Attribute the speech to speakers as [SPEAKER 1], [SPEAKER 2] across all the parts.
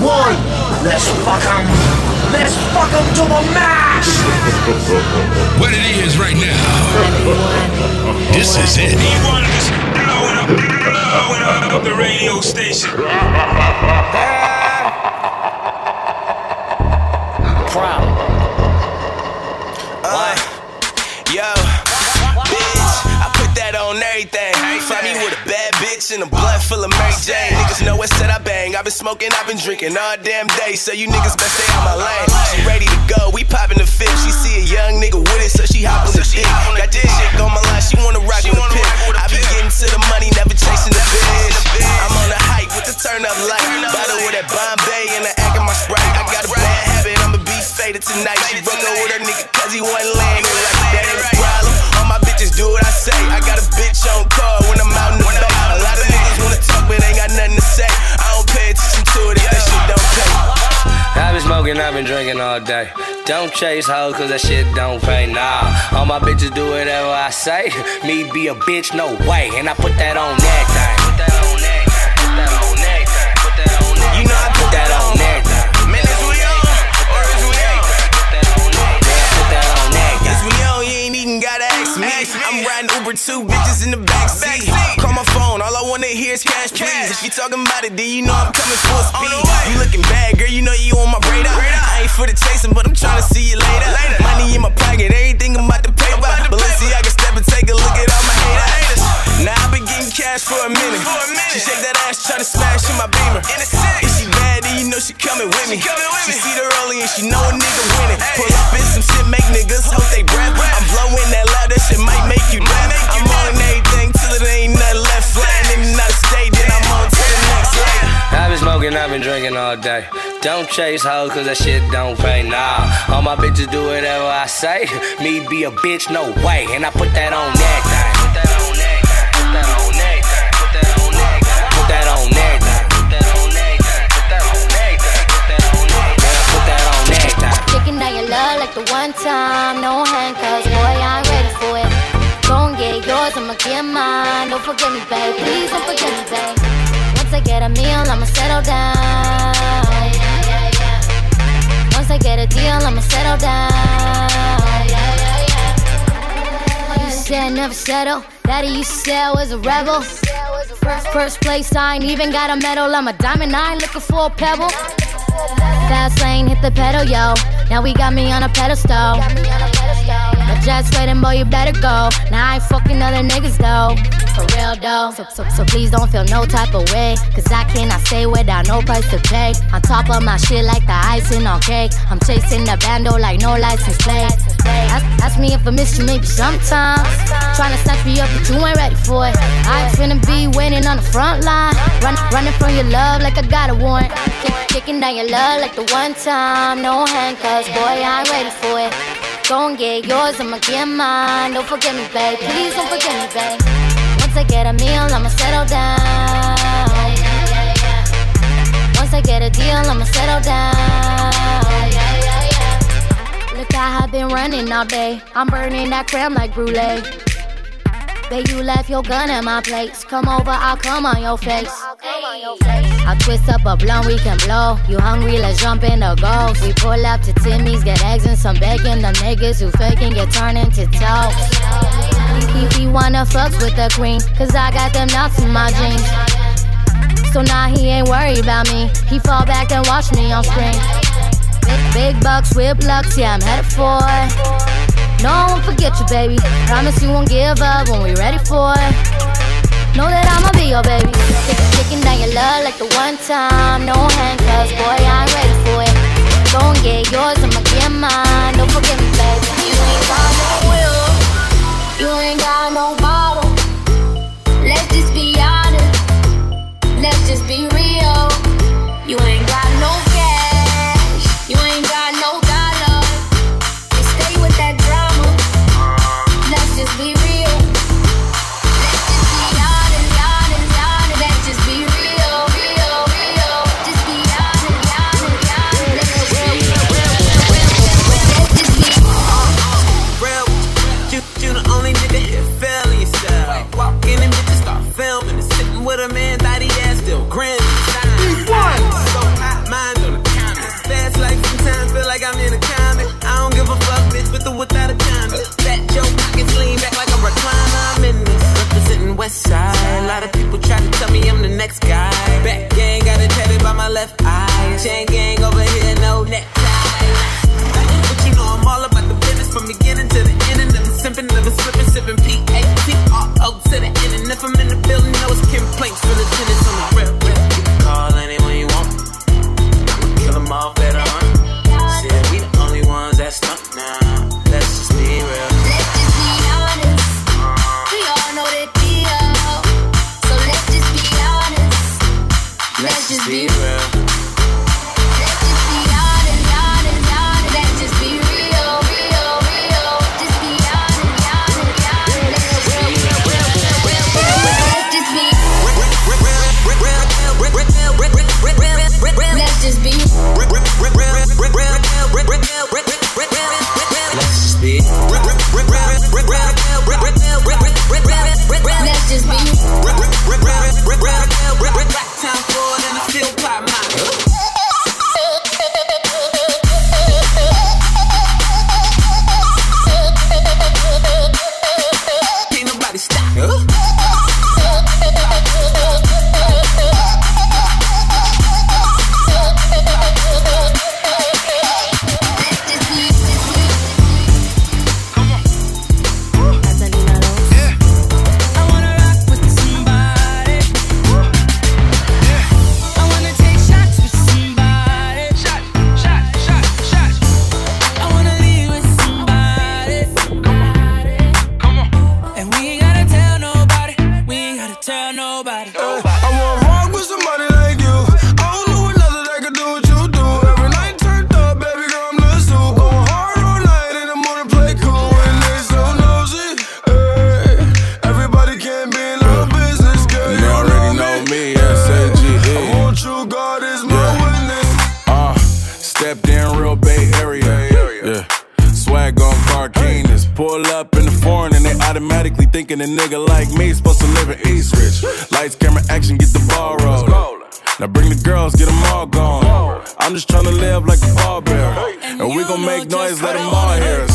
[SPEAKER 1] One, let's fuck 'em. Let's fuck 'em to the max.
[SPEAKER 2] What it is right now. This is it.
[SPEAKER 3] E1 is blowing up, blowing up the radio station.
[SPEAKER 4] Proud.
[SPEAKER 5] Find me with a bad bitch and a blunt full of Mary Jane. Niggas know what said I bang. I've been smoking, I've been drinking all damn day. So you niggas best stay on my lane. She ready to go, we popping the fifth. She see a young nigga with it, so she hop on the dick. Got this chick on my line, she wanna rock with a pimp. I be getting to the money, never chasing the bitch. I'm on the hype with the turn up light. Bottle with that Bombay and the act of my sprite. I got a bad habit, I'ma be faded tonight. She broke up with her nigga cause he wasn't laying it right. That ain't a problem. All my bitches do what I say. I got a bitch on
[SPEAKER 4] smoking, I've been drinking all day. Don't chase hoes, cause that shit don't pay, nah. All my bitches do whatever I say. Me be a bitch, no way. And I put that on everything. Put that on everything. Put that on everything. Put that on everything.
[SPEAKER 5] You know I
[SPEAKER 4] put that on everything.
[SPEAKER 5] Man, is we on or is we on?
[SPEAKER 4] Put that on everything. Put that on everything.
[SPEAKER 5] Is we on? You ain't even gotta ask me. I'm riding Uber two bitches in the backseat. Call my phone, all I wanna hear is cash, please. If you talking about it, then you know I'm coming full speed. You looking bad, girl, you know you on my radar. I ain't for the chasing, but I'm trying to see you later. Money in my pocket, everything I'm about to pay by. Balenciaga step and take a look at all my haters. Now I've been getting cash for a minute. She shake that ass, try to smash in my beamer. If she bad, then you know she coming with me. She see the rolling and she know a nigga winning. Pull up in some shit, make niggas hope they breath. I'm blowing that loud, that shit might make
[SPEAKER 4] I've been drinking all day. Don't chase hoes, cause that shit don't pay. Nah, all my bitches do whatever I say. Me be a bitch, no way. And I put that on everything. Put that on. Put that on. Put that on. Put that on.
[SPEAKER 6] Taking down your love like the one time, no handcuffs, boy, I'm ready for it. Gon' get yours, I'ma get mine. Don't forget me, babe. Please don't forget me, babe. Get a meal, I'ma settle down. Once I get a deal, I'ma settle down. You said never settle. Daddy, you said I was a rebel. First, first place, I ain't even got a medal. I'm a diamond, I ain't looking for a pebble. Fast lane, hit the pedal, yo. Now we got me on a pedestal. Jet's waiting, boy, you better go. Now I ain't fucking other niggas though. For real though. So, so, so please don't feel no type of way. Cause I cannot stay without no price to pay. On top of my shit like the icing on cake. I'm chasing the bando like no license plate. Ask, ask me if I miss you maybe sometimes. Tryna snatch me up, but you ain't ready for it. I ain't finna be waiting on the front line. Run, running from your love like I got a warrant. Kick, kicking down your love like the one time. No handcuffs, boy, I ain't ready for it. Gon' get yours, I'ma get mine. Don't forget me, babe. Please don't forget me, babe. Once I get a meal, I'ma settle down. Once I get a deal, I'ma settle down. Look, how I have been running all day. I'm burning that creme like brulee. Babe, you left your gun at my place. Come over, I'll come on your face. I'll twist up a blunt, we can blow. You hungry, let's jump in the ghost. We pull up to Timmy's, get eggs and some bacon. The niggas who faking get turned into toast. He, he wanna fucks with the queen, cause I got them nuts in my jeans. So now he ain't worried about me. He fall back and watch me on screen. Big, big bucks, whip lux, yeah, I'm headed for it. No, I won't forget you, baby. Promise you won't give up when we're ready for it. Know that I'ma be your baby. Kick- Kicking down your love like the one time. No handcuffs, boy, I ain't ready for it. Gon' get yours, I'ma get mine. Don't forget me, baby. just be
[SPEAKER 7] around nobody.
[SPEAKER 8] Uh,
[SPEAKER 7] I want walk with somebody
[SPEAKER 9] like you. I don't know another that could do what you do. Every night turned up, baby girl, I'm the too. I hard all night in the morning play cool. And they so nosy. Hey, everybody can't be in love business, girl. You, you already know me, S-A-G-E. I want you, God is my yeah. witness.
[SPEAKER 10] Uh, stepped in real Bay Area. Bay Area. Yeah. Swag on Car Pull up in the foreign and they automatically thinking a nigga like I'm just trying to live like a barbarian. And we gon' make noise, let them all hear us.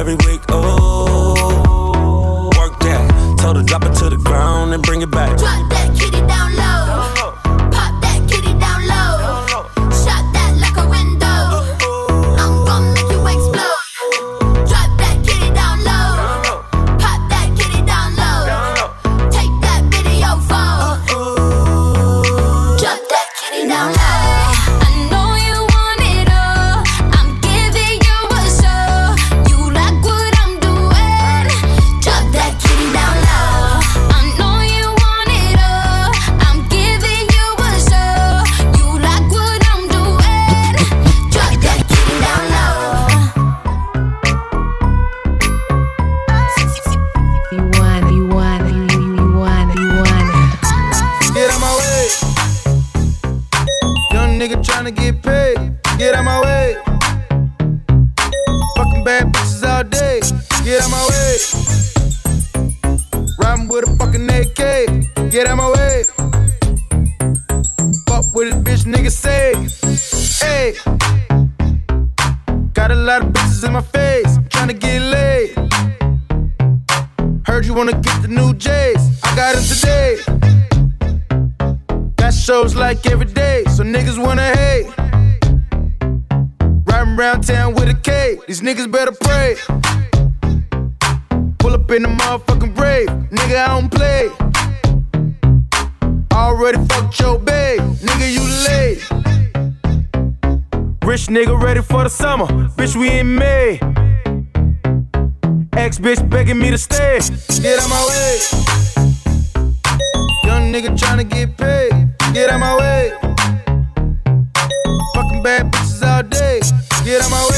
[SPEAKER 9] every week. Oh, work that. Told her drop it to the ground and bring it back.
[SPEAKER 8] Drop that kitty down low.
[SPEAKER 11] Get out my way. Fuck what this bitch nigga say. Hey, got a lot of bitches in my face, tryna get laid. Heard you wanna get the new J's, I got it today. Got shows like every day, so niggas wanna hate. Riding around town with a K, these niggas better pray. Pull up in the motherfucking brave, nigga, I don't play. Already fucked your babe, nigga, you late. Rich nigga ready for the summer, bitch, we in May. Ex bitch begging me to stay, get out my way. Young nigga tryna get paid, get out my way. Fucking bad bitches all day, get out my way.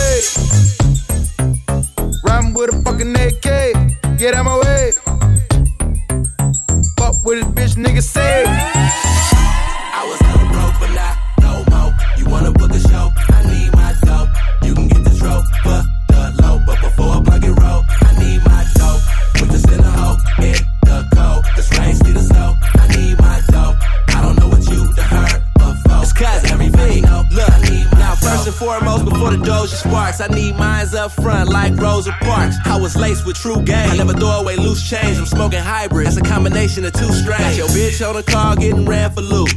[SPEAKER 12] True game. I never throw away loose change. I'm smoking hybrid. That's a combination of two strains. Got your bitch on the car getting ran for loot.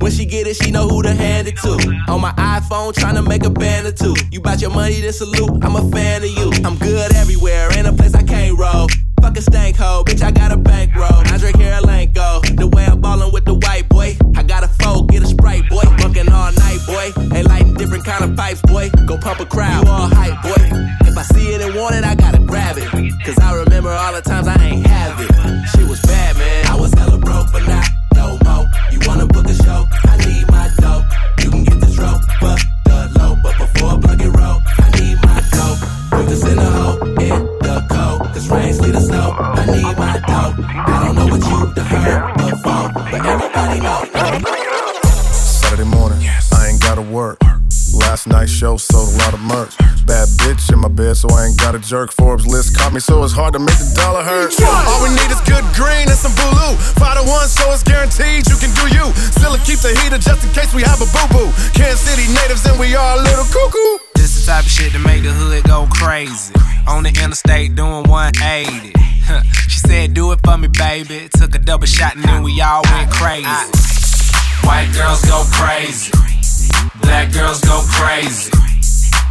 [SPEAKER 12] When she get it, she know who to hand it to. On my iPhone, tryna make a band or two. You bout your money, then salute. I'm a fan of you. I'm good everywhere, ain't a place I can't roll. Fuck a stank hoe, bitch, I got a bankroll. I drink Carolanco, the way I'm ballin' with the white boy. I got a foe, get a sprite, boy. Bunkin' all night, boy. Ain't lighting different kind of pipes, boy. Go pump a crowd,
[SPEAKER 13] Do
[SPEAKER 14] it for me, baby. Took a double shot and then we all went crazy. White girls go crazy. Black girls go crazy.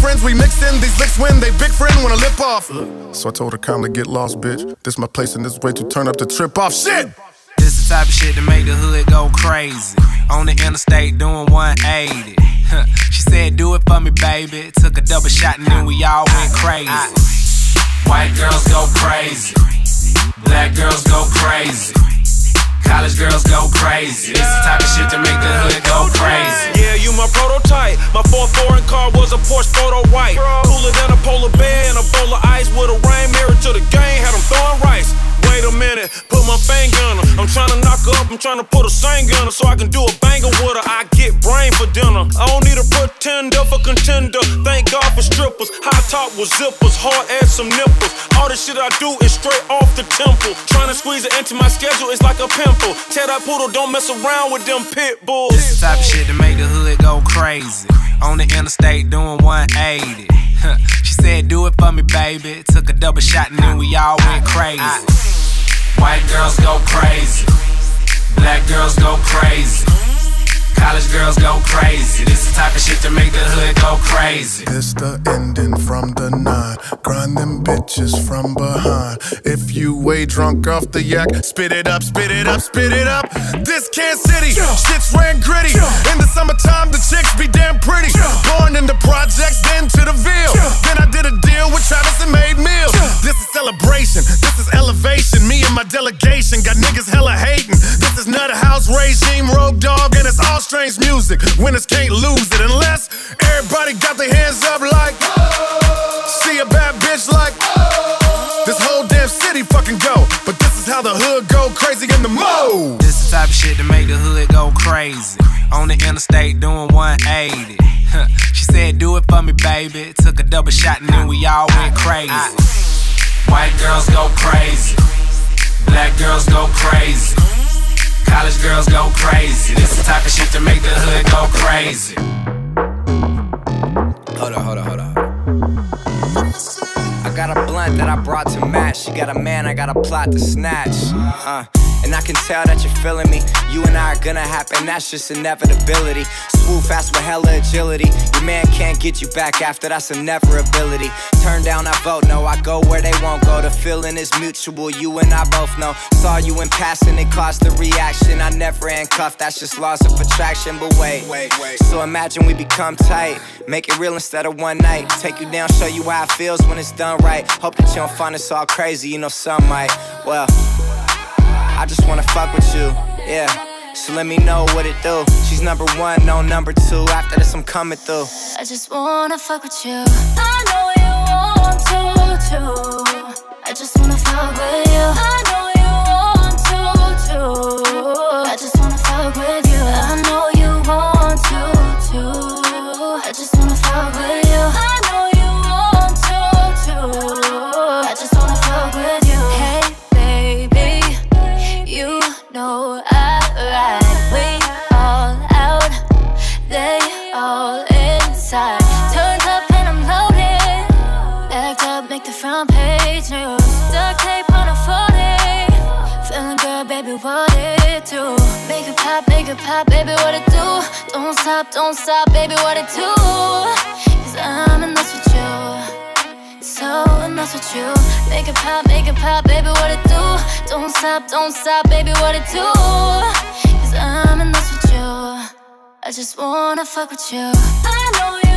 [SPEAKER 13] friends. We mixin' these licks when they big friend wanna lip off. So I told her calmly, get lost, bitch. This my place and this way to turn up the trip off. Shit!
[SPEAKER 14] This the type of shit to make the hood go crazy. On the interstate doing 180. Huh. she said, Do it for me, baby. Took a double shot and then we all went crazy. White girls go crazy. Black girls go crazy. College girls go crazy. This the type of shit to make the hood go crazy.
[SPEAKER 15] Yeah, you my prototype. My fourth foreign car was a Porsche photo white. Cooler than a polar bear and a bowl of ice with a rain mirror to the game. Had them throwing rice. Wait a minute, put my finger on her. I'm trying to knock her up, I'm trying to put a singer on her so I can do a banger with her. I get brain for dinner. I don't need a pretender for contender. Thank God for strippers. High top with zippers, hard ass some nipples. All the shit I do is straight off the temple. Trying to squeeze it into my schedule is like a pimple. Tell that poodle don't mess around with them pit bulls.
[SPEAKER 14] This type of shit to make the hood go crazy. On the interstate doing 180. Huh. she said, Do it for me, baby. Took a double shot and then we all went crazy. White girls go crazy. Black girls go crazy. College girls go crazy. This the type of shit to make the hood go crazy.
[SPEAKER 13] This the ending from the nine. Grind them bitches from behind. If you way drunk off the yak, spit it up, spit it up, spit it up. This Kansas City, shit's ran gritty. In the summertime, the chicks be damn pretty. Born in the projects, then to the Ville. Then I did a deal with Travis and made meals. This is celebration, this is elevation. Me and my delegation got niggas hella hating. This is music. Winners can't lose it unless everybody got their hands up like. See a bad bitch like. This whole damn city fucking go. But this is how the hood go crazy in the mode.
[SPEAKER 14] This the type of shit to make the hood go crazy. On the interstate doing 180. she said, Do it for me, baby. Took a double shot and then we all went crazy. White girls go crazy. Black girls go crazy. College girls go crazy. This the type of shit to make the hood go crazy.
[SPEAKER 16] Hold on, hold on, hold on. I got a blunt that I brought to match. She got a man, I got a plot to snatch. Uh. And I can tell that you're feeling me. You and I are gonna happen, that's just inevitability. Swoop fast with hella agility. Your man can't get you back after that's a never ability. Turn down, I vote no. I go where they won't go. The feeling is mutual, you and I both know. Saw you in passing, it caused the reaction. I never handcuffed, that's just laws of attraction. But wait, wait, wait. So imagine we become tight. Make it real instead of one night. Take you down, show you how it feels when it's done right. Hope that you don't find us all crazy, you know some might. Well, I just wanna fuck with you, yeah. So let me know what it do. She's number one, no number two. After this, I'm coming through.
[SPEAKER 17] I just wanna fuck with you. I know you want to, too. Wanna fuck with you. I know you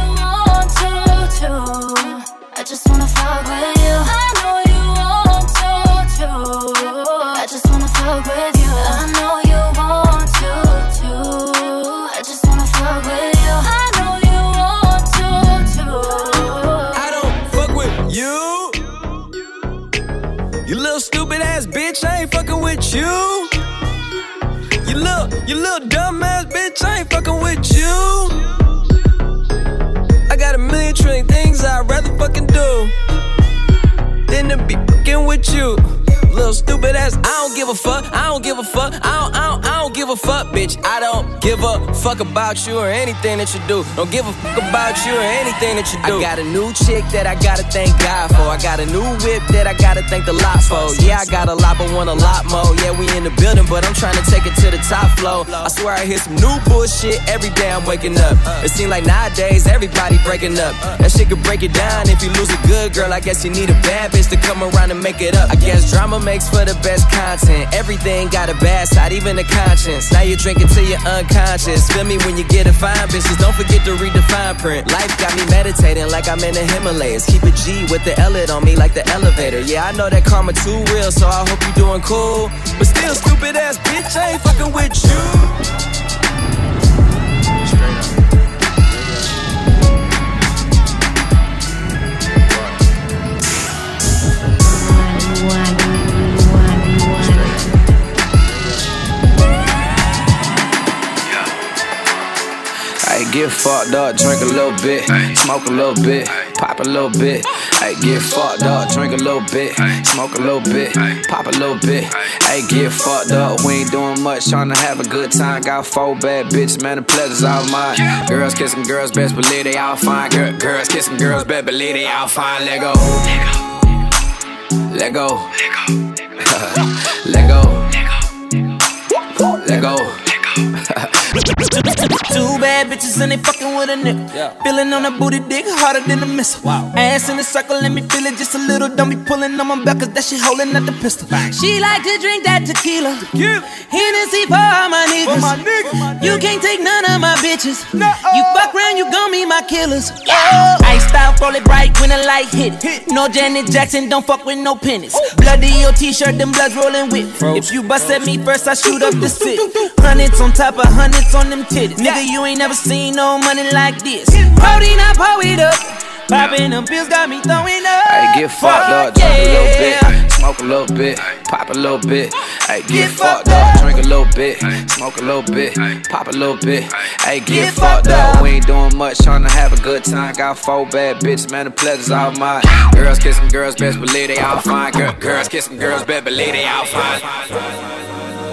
[SPEAKER 17] fuck,
[SPEAKER 16] bitch. I don't give a fuck about you or anything that you do. Don't give a fuck about you or anything that you do. I got a new chick that I gotta thank God for. I got a new whip that I gotta thank the lot for. Yeah, I got a lot, but want a lot more. Yeah, we in the building, but I'm trying to take it to the top floor. I swear I hear some new bullshit every day I'm waking up. It seems like nowadays everybody breaking up. That shit could break it down if you lose a good girl. I guess you need a bad bitch to come around and make it up. I guess drama makes for the best content. Everything got a bad side, even the conscience. Now you're drinking till you're unconscious. Feel me when you get a fine bitches. Don't forget to read the fine print. Life got me meditating like I'm in the Himalayas. Keep a G with the L on me like the elevator. Yeah, I know that karma too real, so I hope you're doing cool. But still, stupid ass bitch, I ain't fucking with you. Get fucked up, drink a little bit, smoke a little bit, pop a little bit. I get fucked up, drink a little bit, smoke a little bit, pop a little bit. I get fucked up, we ain't doing much, trying to have a good time. Got four bad bitches, man, the pleasure's all mine. Girls kissing girls, best believe they all fine. Girl, girls kissing girls, best believe they all fine. Let go, let go, let go, let go.
[SPEAKER 18] Two bad bitches and they fucking with a nigga. Feeling on a booty dick harder than a missile. Wow. Ass in a circle, let me feel it just a little. Don't be pulling on my back, cause that shit holding at the pistol. She like to drink that tequila. Hennessy for all my niggas.
[SPEAKER 19] my niggas. You can't take none of my bitches. You fuck around, you gon' be my killers. Oh. Iced out, roll it bright when the light hit it. No Janet Jackson, don't fuck with no pennies. Oh. Bloody your t-shirt, them bloods rolling with. If you bust at me first, I shoot up the city. Hundreds on top of hundreds on them titties. Nigga, you ain't never seen no money like this. Brody, not pull it up. Popping them pills got me throwing up.
[SPEAKER 20] Hey, get fucked up, drink a little bit, smoke a little bit, pop a little bit. Hey, get fucked up, drink a little bit, smoke a little bit, pop a little bit. Hey, get fucked up. We ain't doing much, trying to have a good time. Got four bad bitches, man, the pleasure's all mine. Girls kissing girls, best believe they all fine. Girl, girls kissing girls, best believe they all fine.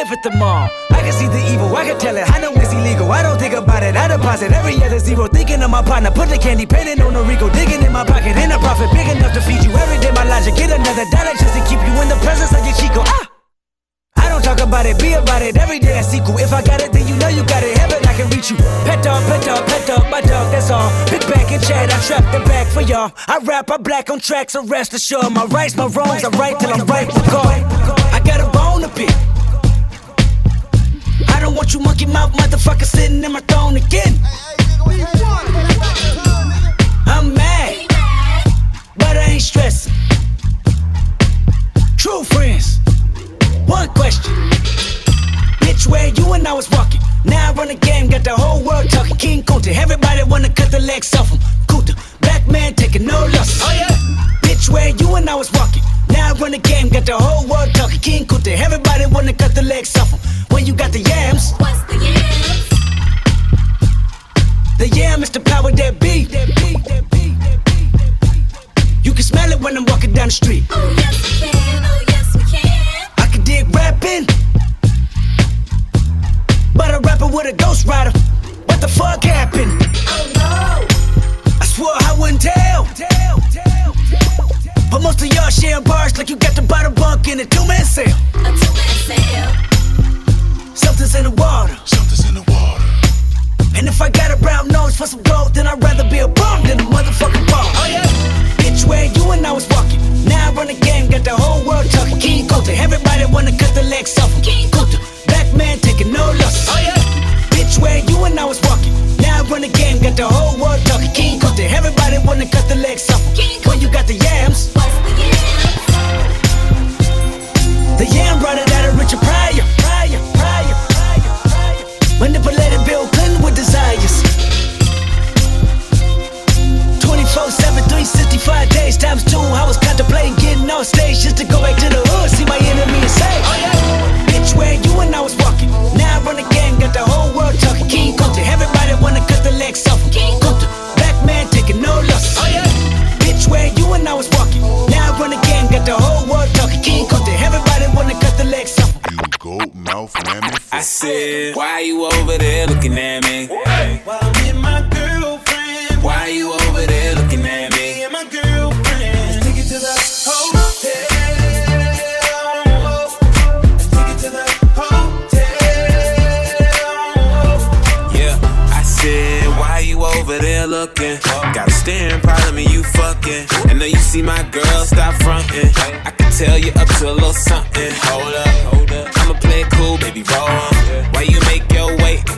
[SPEAKER 19] Live at the mall. I can see the evil, I can tell it. I know it's illegal. I don't think about it. I deposit every other zero. Thinking of my partner, put the candy painting on the Rico. Digging in my pocket, in a profit big enough to feed you every day. My logic, get another dollar just to keep you in the presence of your Chico. Ah! I don't talk about it, be about it. Every day I sequel. If I got it, then you know you got it. Heaven, I can reach you. Pet dog, pet dog, pet dog, my dog, that's all. Big back and chat, I trap the back for y'all. I rap, I black on tracks, so rest assured. My rights, my wrongs, I right till I'm right for God. I got a bone to pick. I don't want you monkey mouth motherfucker sitting in my throne again. I'm mad, but I ain't stressing. True friends. One question. Bitch, where you and I was walking. Now I run the game, got the whole world talking. King Kunta, everybody wanna cut the legs off him. Kunta, black man taking no losses. Oh yeah. Bitch, where you and I was walking. Now I run the game, got the whole world talking. King Kunta, everybody wanna cut the legs off him. When you got the yams. What's the yams? The yam is the power that be. You can smell it when I'm walking down the street.
[SPEAKER 8] Oh yes we can, oh yes we can.
[SPEAKER 19] I can dig rapping. But a rapper with a ghost rider. What the fuck happened?
[SPEAKER 8] Oh no.
[SPEAKER 19] I swore I wouldn't tell. But most of y'all sharing bars like you got the bottom bunk in a two man cell.
[SPEAKER 8] A two-man sale.
[SPEAKER 21] Said, Why you over there looking at me?
[SPEAKER 11] While I'm with my girlfriend.
[SPEAKER 21] Why you over there looking at me?
[SPEAKER 11] Me and my girlfriend. Let's take it to the hotel. Take it to the hotel.
[SPEAKER 21] Yeah, I said, Why you over there looking? Got a staring problem and you fucking. I know you see my girl, stop fronting. I can tell you up to a little something. Hold up, hold up.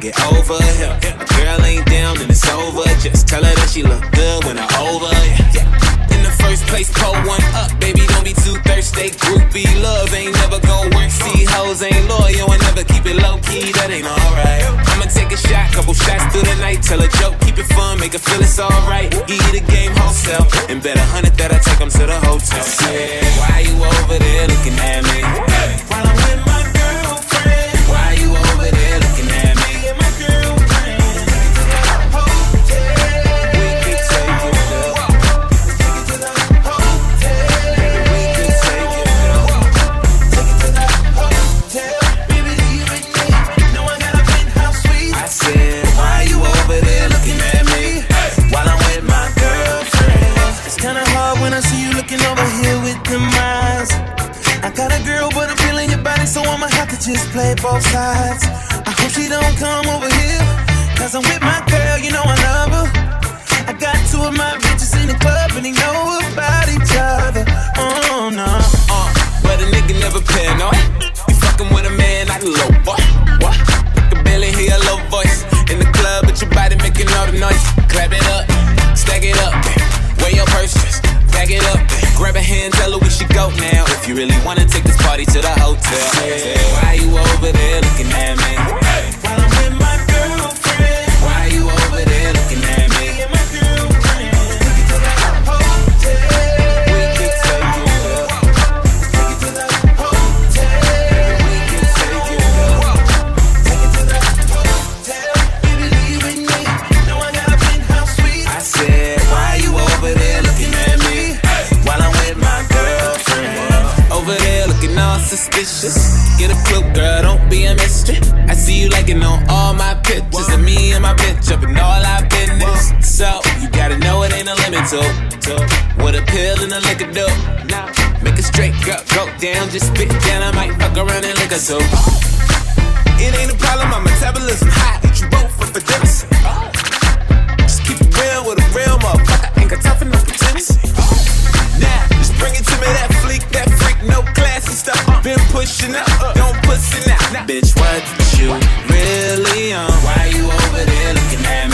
[SPEAKER 21] Get over here? My girl ain't down and it's over. Just tell her that she look good when I over. Yeah. In the first place, pull one up, baby. Don't be too thirsty. Groupie love ain't never gon' work. See, hoes ain't loyal and never keep it low key. That ain't alright. I'ma take a shot, couple shots through the night. Tell a joke, keep it fun, make her feel it's alright. Give you the game wholesale, and bet a hundred that I take 'em to the hotel. Yeah, why you over there looking at me?
[SPEAKER 11] Just play both sides. I hope she don't come over here, cause I'm with my girl, you know I love her. I got two of my bitches in the club, and they know about each other. Oh no.
[SPEAKER 21] Uh, but a nigga never paranoid. You fucking with a man like a low boy. What? down, just spit down. I might fuck around and lick her too. It ain't a problem, my metabolism hot. high. You broke for the forgiveness. Just keep
[SPEAKER 11] it real with
[SPEAKER 21] a real motherfucker. Ain't got tough
[SPEAKER 11] enough for Tennessee. Now, just bring it to
[SPEAKER 21] me, that fleek,
[SPEAKER 11] that freak, no class and stuff. Been pushing up, don't pussy now. Bitch, what you
[SPEAKER 21] really on? Why you over there looking at me?